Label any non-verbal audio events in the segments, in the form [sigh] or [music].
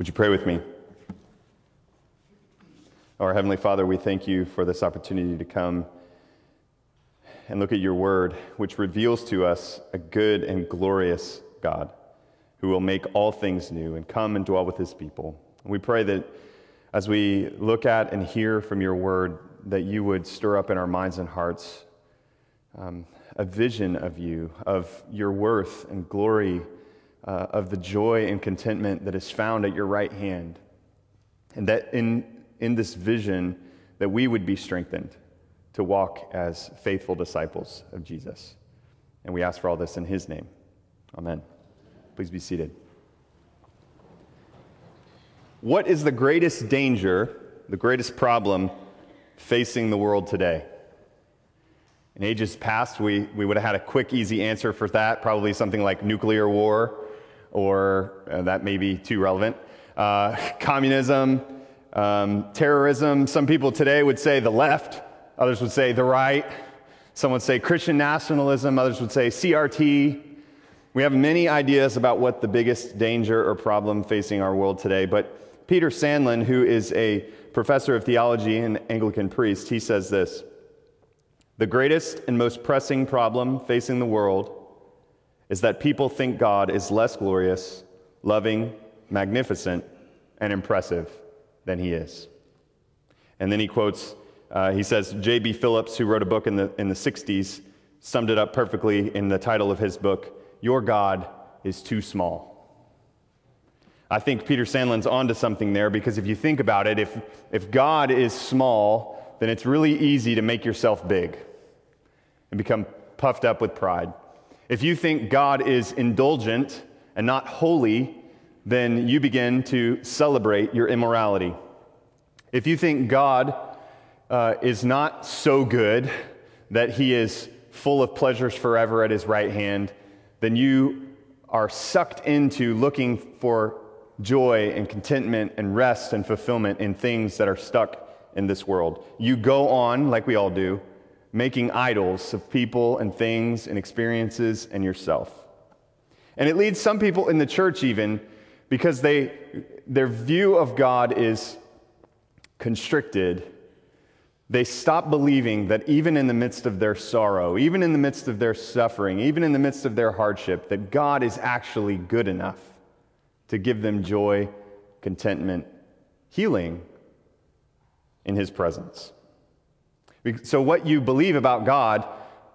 Would you pray with me? Our Heavenly Father, we thank you for this opportunity to come and look at your word, which reveals to us a good and glorious God who will make all things new and come and dwell with his people. We pray that as we look at and hear from your word, that you would stir up in our minds and hearts um, a vision of you, of your worth and glory, uh, of the joy and contentment that is found at your right hand. And that in, in this vision, that we would be strengthened to walk as faithful disciples of Jesus. And we ask for all this in his name. Amen. Please be seated. What is the greatest danger, the greatest problem facing the world today? In ages past, we, we would have had a quick, easy answer for that, probably something like nuclear war, or uh, that may be too relevant, uh, [laughs] communism, um, terrorism. Some people today would say the left, others would say the right. Some would say Christian nationalism, others would say CRT. We have many ideas about what the biggest danger or problem facing our world today, but Peter Sanlon, who is a professor of theology and Anglican priest, he says this The greatest and most pressing problem facing the world is that people think God is less glorious, loving, magnificent, and impressive than he is. And then he quotes, uh, he says, J.B. Phillips, who wrote a book in the, in the 60s, summed it up perfectly in the title of his book Your God is Too Small. I think Peter Sanlon's onto something there because if you think about it, if, if God is small, then it's really easy to make yourself big and become puffed up with pride. If you think God is indulgent and not holy, then you begin to celebrate your immorality. If you think God uh, is not so good that he is full of pleasures forever at his right hand, then you are sucked into looking for joy and contentment and rest and fulfillment in things that are stuck in this world. You go on, like we all do, making idols of people and things and experiences and yourself. And it leads some people in the church even because they, their view of God is constricted. They stop believing that even in the midst of their sorrow, even in the midst of their suffering, even in the midst of their hardship, that God is actually good enough to give them joy, contentment, healing in His presence. So, what you believe about God,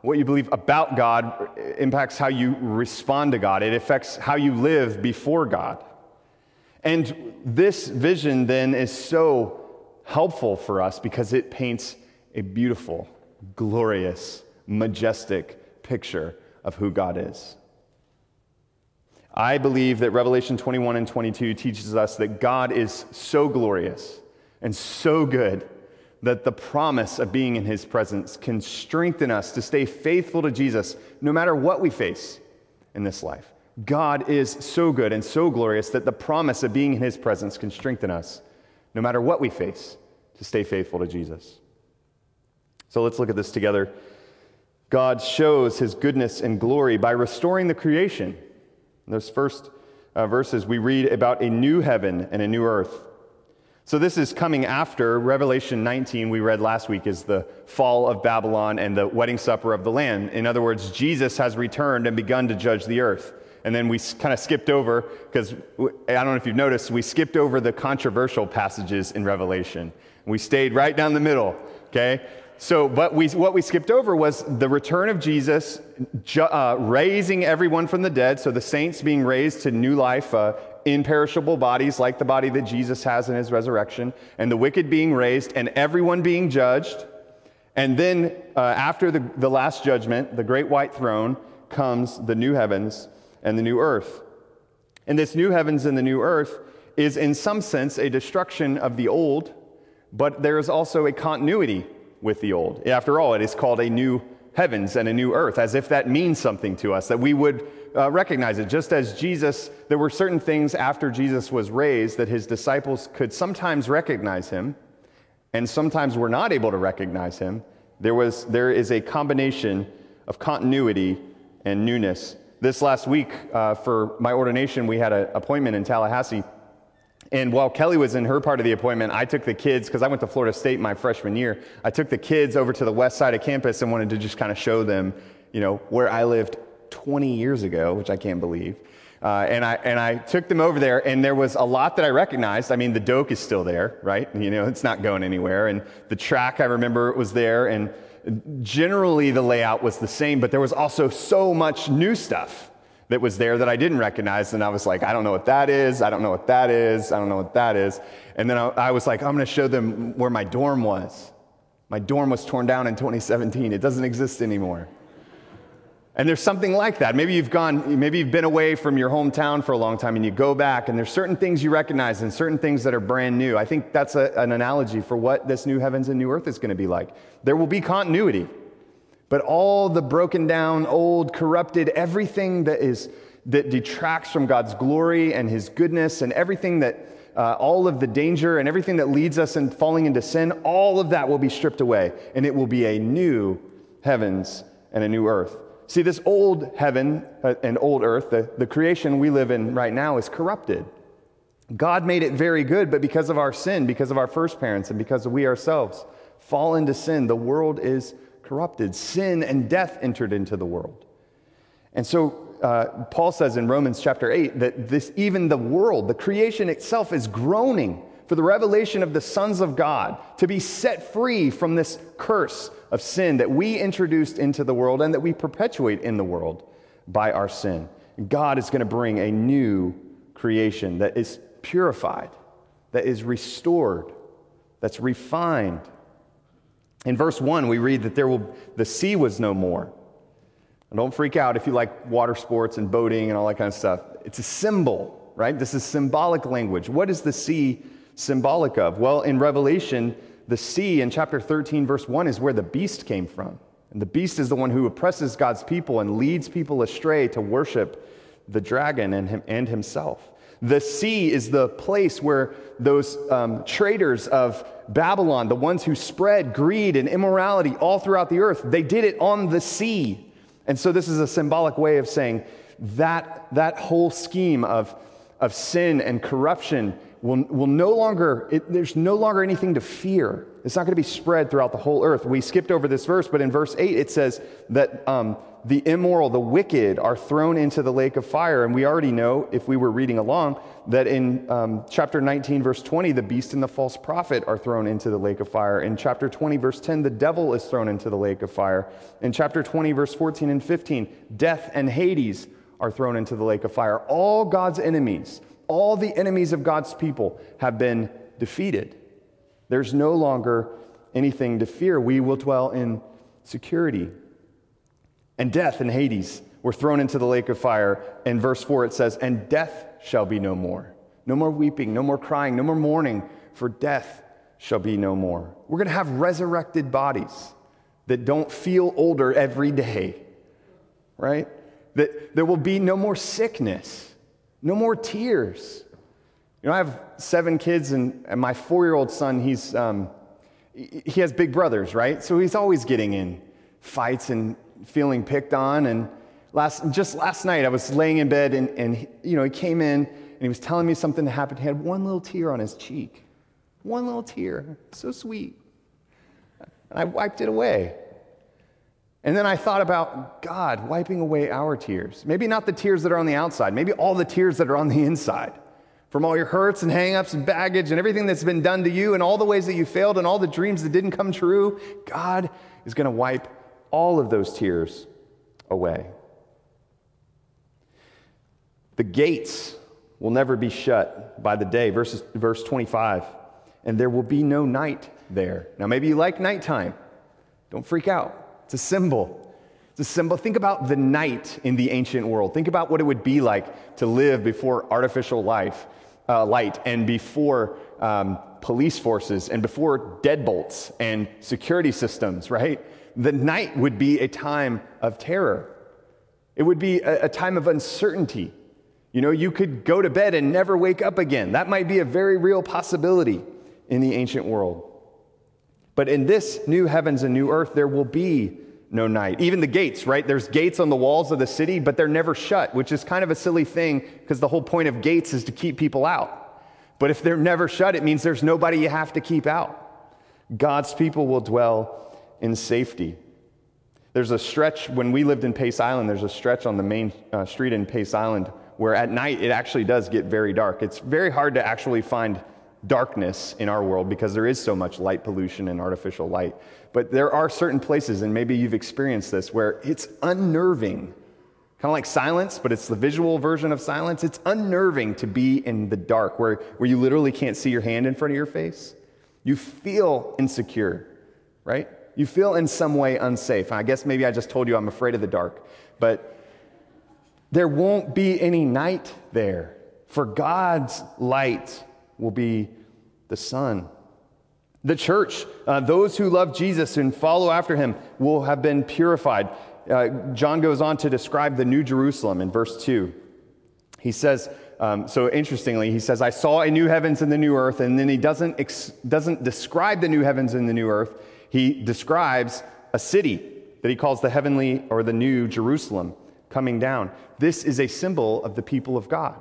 what you believe about God, impacts how you respond to God. It affects how you live before God. And this vision then is so helpful for us because it paints a beautiful, glorious, majestic picture of who God is. I believe that Revelation 21 and 22 teaches us that God is so glorious and so good that the promise of being in his presence can strengthen us to stay faithful to Jesus no matter what we face in this life. God is so good and so glorious that the promise of being in his presence can strengthen us no matter what we face to stay faithful to Jesus. So let's look at this together. God shows his goodness and glory by restoring the creation. In those first uh, verses, we read about a new heaven and a new earth. So, this is coming after Revelation 19, we read last week, is the fall of Babylon and the wedding supper of the Lamb. In other words, Jesus has returned and begun to judge the earth. And then we kind of skipped over, because I don't know if you've noticed, we skipped over the controversial passages in Revelation. We stayed right down the middle, okay? So, but we, what we skipped over was the return of Jesus, ju- uh, raising everyone from the dead, so the saints being raised to new life, uh, imperishable bodies like the body that Jesus has in his resurrection, and the wicked being raised, and everyone being judged. And then, uh, after the, the last judgment, the great white throne, comes the new heavens and the new earth. And this new heavens and the new earth is, in some sense, a destruction of the old, but there is also a continuity with the old. After all, it is called a new heavens and a new earth, as if that means something to us, that we would uh, recognize it. Just as Jesus, there were certain things after Jesus was raised that his disciples could sometimes recognize him, and sometimes were not able to recognize him. There, was, there is a combination of continuity and newness. This last week, uh, for my ordination, we had an appointment in Tallahassee, And while Kelly was in her part of the appointment, I took the kids, because I went to Florida State my freshman year, I took the kids over to the west side of campus and wanted to just kind of show them, you know, where I lived 20 years ago, which I can't believe. Uh, and, I, and I took them over there, and there was a lot that I recognized. I mean, the Doak is still there, right? You know, it's not going anywhere. And the track, I remember, was there. And generally, the layout was the same, but there was also so much new stuff that was there that I didn't recognize. And I was like, I don't know what that is. I don't know what that is. I don't know what that is. And then I, I was like, I'm going to show them where my dorm was. My dorm was torn down in 2017. It doesn't exist anymore. And there's something like that. Maybe you've gone, maybe you've been away from your hometown for a long time and you go back and there's certain things you recognize and certain things that are brand new. I think that's a, an analogy for what this new heavens and new earth is going to be like. There will be continuity. But all the broken down, old, corrupted, everything that is that detracts from God's glory and his goodness and everything that uh, all of the danger and everything that leads us in falling into sin, all of that will be stripped away and it will be a new heavens and a new earth. See, this old heaven uh, and old earth, the, the creation we live in right now, is corrupted. God made it very good, but because of our sin, because of our first parents, and because we ourselves fall into sin, the world is corrupted. Sin and death entered into the world. And so uh, Paul says in Romans chapter 8 that this, even the world, the creation itself, is groaning for the revelation of the sons of God to be set free from this curse of sin that we introduced into the world and that we perpetuate in the world by our sin. God is going to bring a new creation that is purified, that is restored, that's refined, in verse 1, we read that there will, the sea was no more. Don't freak out if you like water sports and boating and all that kind of stuff. It's a symbol, right? This is symbolic language. What is the sea symbolic of? Well, in Revelation, the sea in chapter 13, verse 1 is where the beast came from. And the beast is the one who oppresses God's people and leads people astray to worship the dragon and, him, and himself. The sea is the place where those um, traders of Babylon, the ones who spread greed and immorality all throughout the earth, they did it on the sea. And so this is a symbolic way of saying that that whole scheme of, of sin and corruption will, will no longer, it, there's no longer anything to fear. It's not going to be spread throughout the whole earth. We skipped over this verse, but in verse 8 it says that um, the immoral, the wicked are thrown into the lake of fire. And we already know, if we were reading along, that in um, chapter 19, verse 20, the beast and the false prophet are thrown into the lake of fire. In chapter 20, verse 10, the devil is thrown into the lake of fire. In chapter 20, verse 14 and 15, death and Hades are thrown into the lake of fire. All God's enemies, all the enemies of God's people have been defeated. There's no longer anything to fear. We will dwell in security and death and Hades were thrown into the lake of fire. In verse 4, it says, And death shall be no more. No more weeping, no more crying, no more mourning, for death shall be no more. We're going to have resurrected bodies that don't feel older every day, right? That there will be no more sickness, no more tears. You know, I have seven kids, and, and my four year old son, he's, um, he has big brothers, right? So he's always getting in fights and feeling picked on. And last, just last night, I was laying in bed and, and you know, he came in and he was telling me something that happened. He had one little tear on his cheek. One little tear. So sweet. And I wiped it away. And then I thought about God wiping away our tears. Maybe not the tears that are on the outside, maybe all the tears that are on the inside. From all your hurts and hangups and baggage and everything that's been done to you and all the ways that you failed and all the dreams that didn't come true, God is going to wipe all of those tears away. The gates will never be shut by the day. Verses, verse 25. And there will be no night there. Now, maybe you like nighttime. Don't freak out. It's a symbol. It's a symbol. Think about the night in the ancient world. Think about what it would be like to live before artificial life, uh, light and before um, police forces and before deadbolts and security systems, right? The night would be a time of terror. It would be a, a, time of uncertainty. You know, you could go to bed and never wake up again. That might be a very real possibility in the ancient world. But in this new heavens and new earth, there will be no night. Even the gates, right? There's gates on the walls of the city, but they're never shut, which is kind of a silly thing because the whole point of gates is to keep people out. But if they're never shut, it means there's nobody you have to keep out. God's people will dwell in safety. There's a stretch, when we lived in Pace Island, there's a stretch on the main uh, street in Pace Island where at night it actually does get very dark. It's very hard to actually find darkness in our world because there is so much light pollution and artificial light. But there are certain places, and maybe you've experienced this, where it's unnerving. Kind of like silence, but it's the visual version of silence. It's unnerving to be in the dark where, where you literally can't see your hand in front of your face. You feel insecure, right? You feel in some way unsafe. I guess maybe I just told you I'm afraid of the dark, but there won't be any night there, for God's light will be the sun. The church, uh, those who love Jesus and follow after him, will have been purified. Uh, John goes on to describe the New Jerusalem in verse 2. He says, um, so interestingly, he says, I saw a new heavens and the new earth, and then he doesn't, ex- doesn't describe the new heavens and the new earth. He describes a city that he calls the heavenly or the new Jerusalem coming down. This is a symbol of the people of God.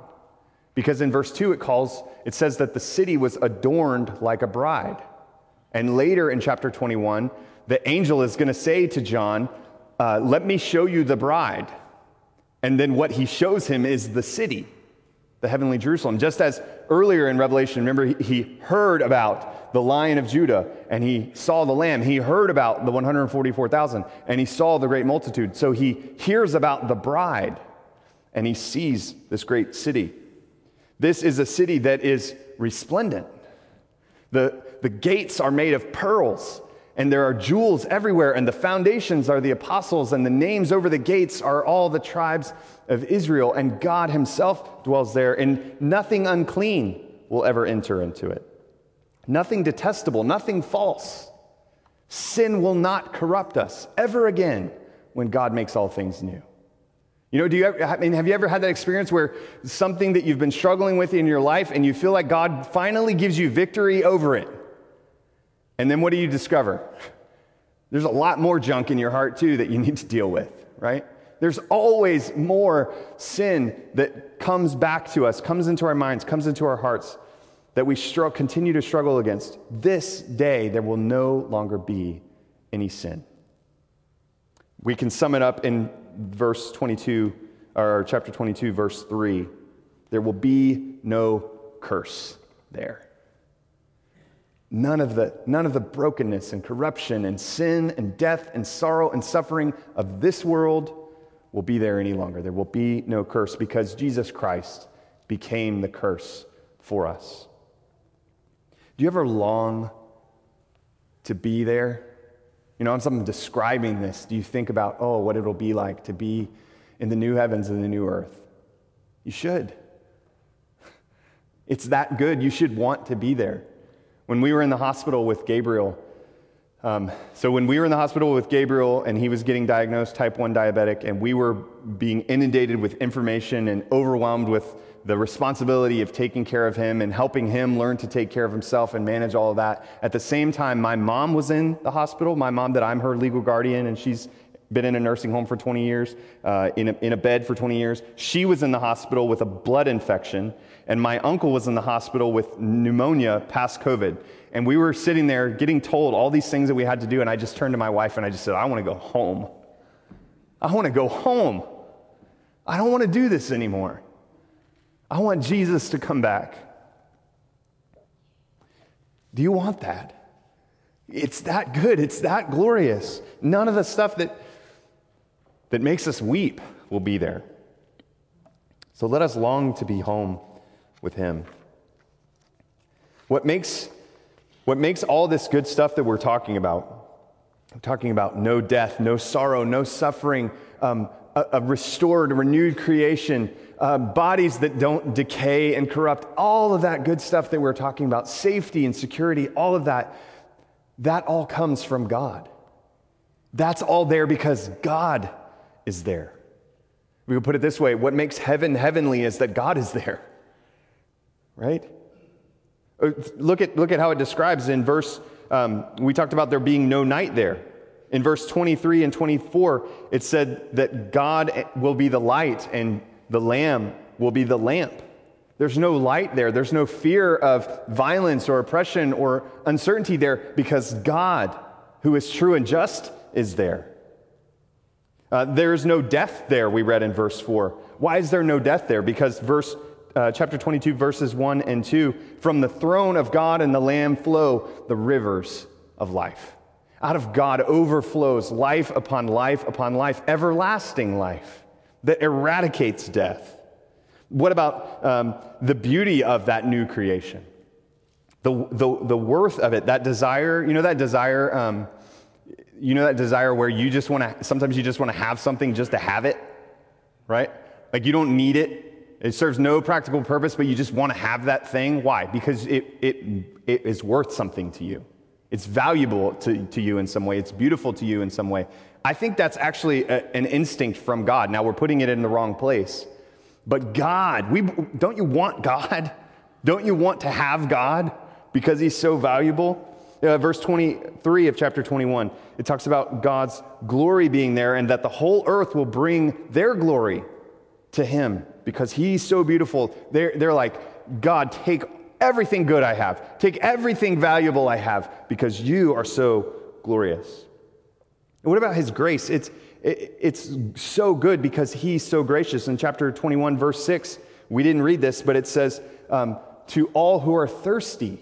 Because in verse 2 it calls it says that the city was adorned like a bride. And later in chapter 21, the angel is going to say to John, uh, "Let me show you the bride." And then what he shows him is the city, the heavenly Jerusalem. Just as earlier in Revelation, remember he, he heard about the lion of Judah and he saw the lamb. He heard about the 144,000 and he saw the great multitude. So he hears about the bride and he sees this great city. This is a city that is resplendent. The, the gates are made of pearls, and there are jewels everywhere, and the foundations are the apostles, and the names over the gates are all the tribes of Israel, and God Himself dwells there, and nothing unclean will ever enter into it. Nothing detestable, nothing false. Sin will not corrupt us ever again when God makes all things new. You know, do you ever, I mean, have you ever had that experience where something that you've been struggling with in your life and you feel like God finally gives you victory over it? And then what do you discover? [laughs] There's a lot more junk in your heart too that you need to deal with, right? There's always more sin that comes back to us, comes into our minds, comes into our hearts that we str- continue to struggle against. This day, there will no longer be any sin. We can sum it up in verse 22, or chapter 22, verse 3, there will be no curse there. None of, the, none of the brokenness and corruption and sin and death and sorrow and suffering of this world will be there any longer. There will be no curse because Jesus Christ became the curse for us. Do you ever long to be there? You know, as I'm describing this, do you think about, oh, what it'll be like to be in the new heavens and the new earth? You should. [laughs] It's that good. You should want to be there. When we were in the hospital with Gabriel, um, so when we were in the hospital with Gabriel and he was getting diagnosed type 1 diabetic, and we were being inundated with information and overwhelmed with the responsibility of taking care of him and helping him learn to take care of himself and manage all of that. At the same time, my mom was in the hospital, my mom that I'm her legal guardian, and she's been in a nursing home for 20 years, uh, in, a, in a bed for 20 years. She was in the hospital with a blood infection, and my uncle was in the hospital with pneumonia past COVID. And we were sitting there getting told all these things that we had to do, and I just turned to my wife and I just said, I want to go home. I want to go home. I don't want to do this anymore. I want Jesus to come back. Do you want that? It's that good. It's that glorious. None of the stuff that, that makes us weep will be there. So let us long to be home with Him. What makes, what makes all this good stuff that we're talking about, I'm talking about no death, no sorrow, no suffering, um, a, a restored, renewed creation, uh, bodies that don't decay and corrupt, all of that good stuff that we're talking about, safety and security, all of that, that all comes from God. That's all there because God is there. We would put it this way what makes heaven heavenly is that God is there, right? Uh, look at, look at how it describes in verse, um, we talked about there being no night there. In verse 23 and 24, it said that God will be the light and the Lamb will be the lamp. There's no light there. There's no fear of violence or oppression or uncertainty there because God, who is true and just, is there. Uh, there is no death there, we read in verse 4. Why is there no death there? Because verse uh, chapter 22, verses 1 and 2 from the throne of God and the Lamb flow the rivers of life. Out of God overflows life upon life upon life, everlasting life that eradicates death. What about um, the beauty of that new creation? The, the, the worth of it, that desire, you know, that desire, um, you know, that desire where you just want to, sometimes you just want to have something just to have it, right? Like you don't need it. It serves no practical purpose, but you just want to have that thing. Why? Because it, it, it is worth something to you. It's valuable to, to you in some way. It's beautiful to you in some way. I think that's actually a, an instinct from God. Now we're putting it in the wrong place. But God, we, don't you want God? [laughs] Don't you want to have God because he's so valuable? Uh, verse 23 of chapter 21, it talks about God's glory being there and that the whole earth will bring their glory to him because he's so beautiful. They're, they're like, God, take everything good I have, take everything valuable I have because you are so glorious. And what about his grace? It's, it, it's so good because he's so gracious. In chapter 21, verse 6, we didn't read this, but it says, um, To all who are thirsty.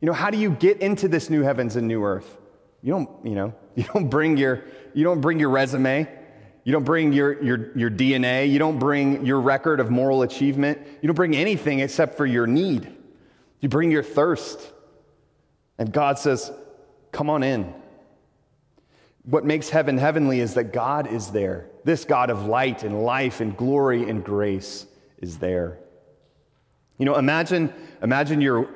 You know, how do you get into this new heavens and new earth? You don't, you know, [laughs] you don't bring your, you don't bring your resume. You don't bring your, your, your DNA. You don't bring your record of moral achievement. You don't bring anything except for your need. You bring your thirst. And God says, Come on in. What makes heaven heavenly is that God is there. This God of light and life and glory and grace is there. You know, imagine, imagine your,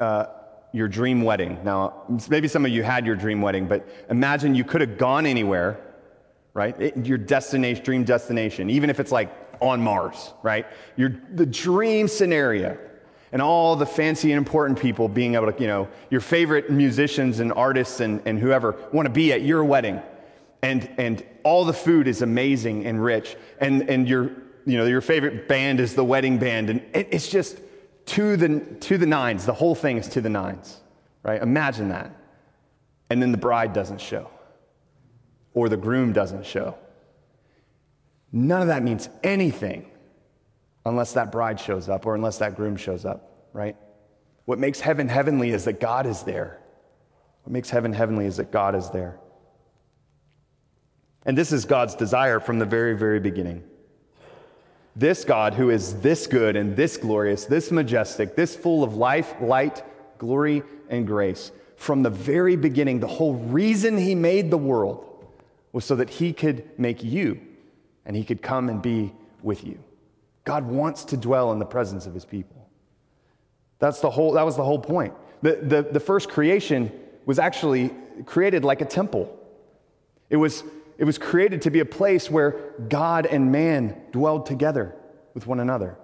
uh, your dream wedding. Now, maybe some of you had your dream wedding, but imagine you could have gone anywhere, right? It, your destination, dream destination, even if it's like on Mars, right? Your, the dream scenario and all the fancy and important people being able to, you know, your favorite musicians and artists and, and whoever want to be at your wedding. And, and all the food is amazing and rich. And, and your, you know, your favorite band is the wedding band. And it, it's just to the, to the nines. The whole thing is to the nines, right? Imagine that. And then the bride doesn't show, or the groom doesn't show. None of that means anything unless that bride shows up or unless that groom shows up, right? What makes heaven heavenly is that God is there. What makes heaven heavenly is that God is there. And this is God's desire from the very, very beginning. This God, who is this good and this glorious, this majestic, this full of life, light, glory, and grace, from the very beginning, the whole reason he made the world was so that he could make you and he could come and be with you. God wants to dwell in the presence of his people. That's the whole, that was the whole point. The, the, the first creation was actually created like a temple. It was, it was created to be a place where God and man dwelled together with one another.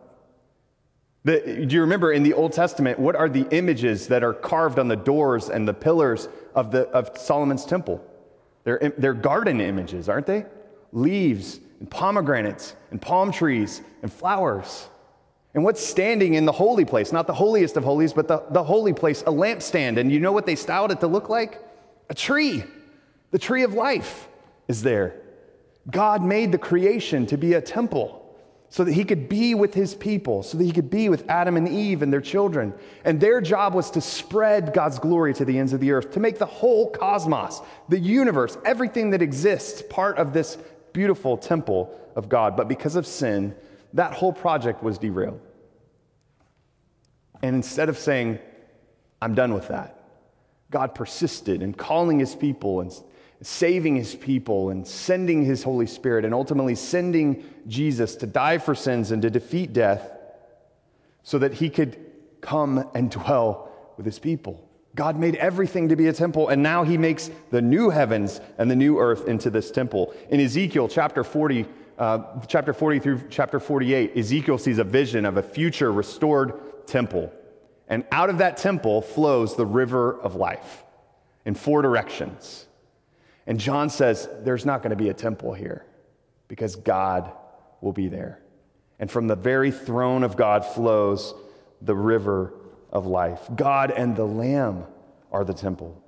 The, do you remember in the Old Testament, what are the images that are carved on the doors and the pillars of, the, of Solomon's temple? They're, they're garden images, aren't they? Leaves and pomegranates and palm trees and flowers. And what's standing in the holy place? Not the holiest of holies, but the, the holy place, a lampstand. And you know what they styled it to look like? A tree. The tree of life is there. God made the creation to be a temple so that he could be with his people, so that he could be with Adam and Eve and their children. And their job was to spread God's glory to the ends of the earth, to make the whole cosmos, the universe, everything that exists part of this beautiful temple of God. But because of sin, that whole project was derailed. And instead of saying, I'm done with that, God persisted in calling his people and saving his people and sending his Holy Spirit and ultimately sending Jesus to die for sins and to defeat death so that he could come and dwell with his people. God made everything to be a temple, and now he makes the new heavens and the new earth into this temple. In Ezekiel chapter 40, uh, chapter 40 through chapter 48, Ezekiel sees a vision of a future restored temple. And out of that temple flows the river of life in four directions. And John says, There's not going to be a temple here because God will be there. And from the very throne of God flows the river of life. God and the Lamb are the temple.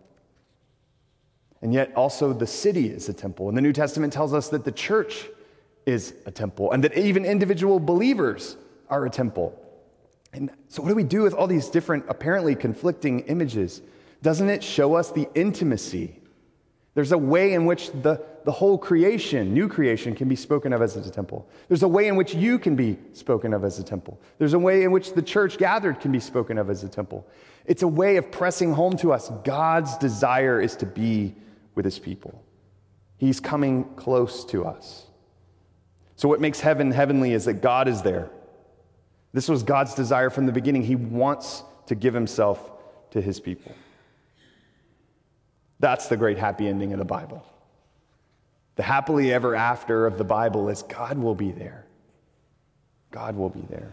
And yet, also, the city is a temple. And the New Testament tells us that the church is a temple and that even individual believers are a temple. And so, what do we do with all these different, apparently conflicting images? Doesn't it show us the intimacy? There's a way in which the, the whole creation, new creation, can be spoken of as a temple. There's a way in which you can be spoken of as a temple. There's a way in which the church gathered can be spoken of as a temple. It's a way of pressing home to us God's desire is to be with his people. He's coming close to us. So, what makes heaven heavenly is that God is there. This was God's desire from the beginning. He wants to give himself to his people. That's the great happy ending of the Bible. The happily ever after of the Bible is God will be there. God will be there.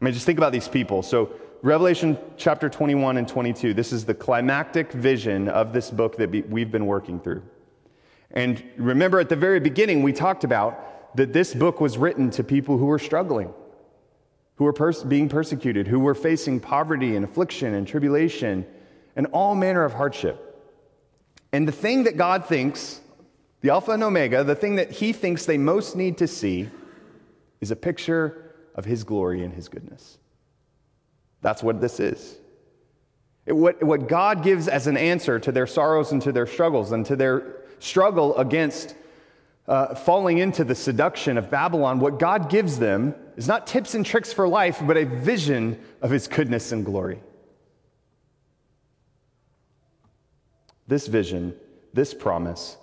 I mean, just think about these people. So, Revelation chapter 21 and 22, this is the climactic vision of this book that we've been working through. And remember, at the very beginning, we talked about that this book was written to people who were struggling, who were pers- being persecuted, who were facing poverty and affliction and tribulation and all manner of hardship. And the thing that God thinks, the Alpha and Omega, the thing that He thinks they most need to see is a picture of His glory and His goodness. That's what this is. It, what, what God gives as an answer to their sorrows and to their struggles and to their struggle against uh, falling into the seduction of Babylon, what God gives them is not tips and tricks for life, but a vision of his goodness and glory. This vision, this promise,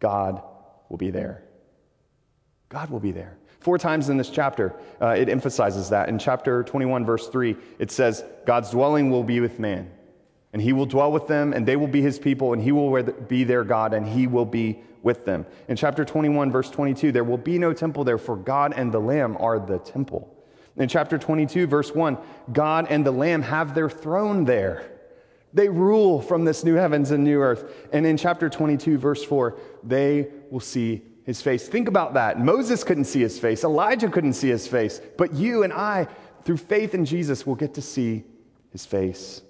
God will be there. God will be there. Four times in this chapter, uh, it emphasizes that. In chapter 21, verse 3, it says, God's dwelling will be with man, and he will dwell with them, and they will be his people, and he will be their God, and he will be with them. In chapter 21, verse 22, there will be no temple there, for God and the Lamb are the temple. In chapter 22, verse 1, God and the Lamb have their throne there. They rule from this new heavens and new earth. And in chapter 22, verse 4, they will see his face. Think about that. Moses couldn't see his face, Elijah couldn't see his face, but you and I, through faith in Jesus, will get to see his face.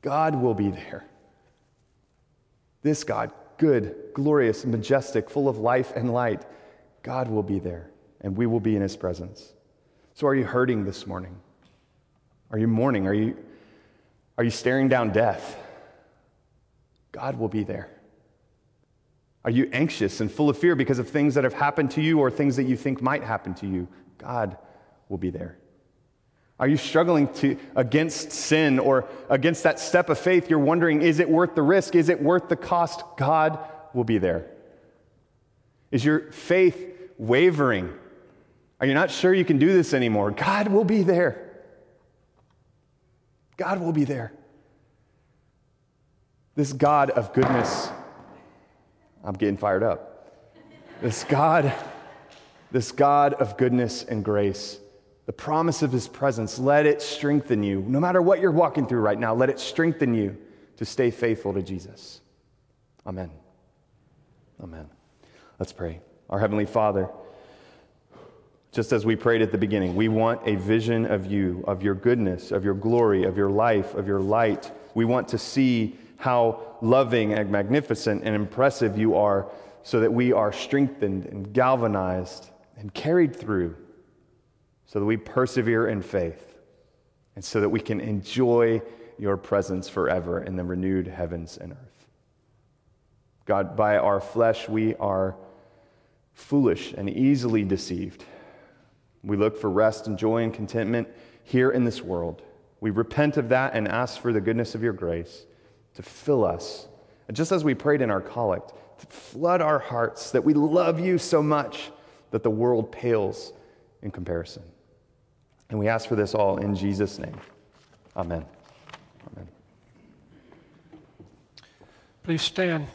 God will be there. This God, good, glorious, majestic, full of life and light, God will be there, and we will be in his presence. So, are you hurting this morning? Are you mourning? Are you, are you staring down death? God will be there. Are you anxious and full of fear because of things that have happened to you or things that you think might happen to you? God will be there. Are you struggling to, against sin or against that step of faith? You're wondering, is it worth the risk? Is it worth the cost? God will be there. Is your faith wavering? Are you not sure you can do this anymore? God will be there. God will be there. This God of goodness I'm getting fired up. This God, this God of goodness and grace, the promise of his presence, let it strengthen you. No matter what you're walking through right now, let it strengthen you to stay faithful to Jesus. Amen. Amen. Let's pray. Our Heavenly Father, just as we prayed at the beginning, we want a vision of you, of your goodness, of your glory, of your life, of your light. We want to see how loving and magnificent and impressive you are, so that we are strengthened and galvanized and carried through, so that we persevere in faith, and so that we can enjoy your presence forever in the renewed heavens and earth. God, by our flesh, we are foolish and easily deceived. We look for rest and joy and contentment here in this world. We repent of that and ask for the goodness of your grace to fill us. And just as we prayed in our collect, to flood our hearts that we love you so much that the world pales in comparison. And we ask for this all in Jesus' name. Amen. Amen. Please stand.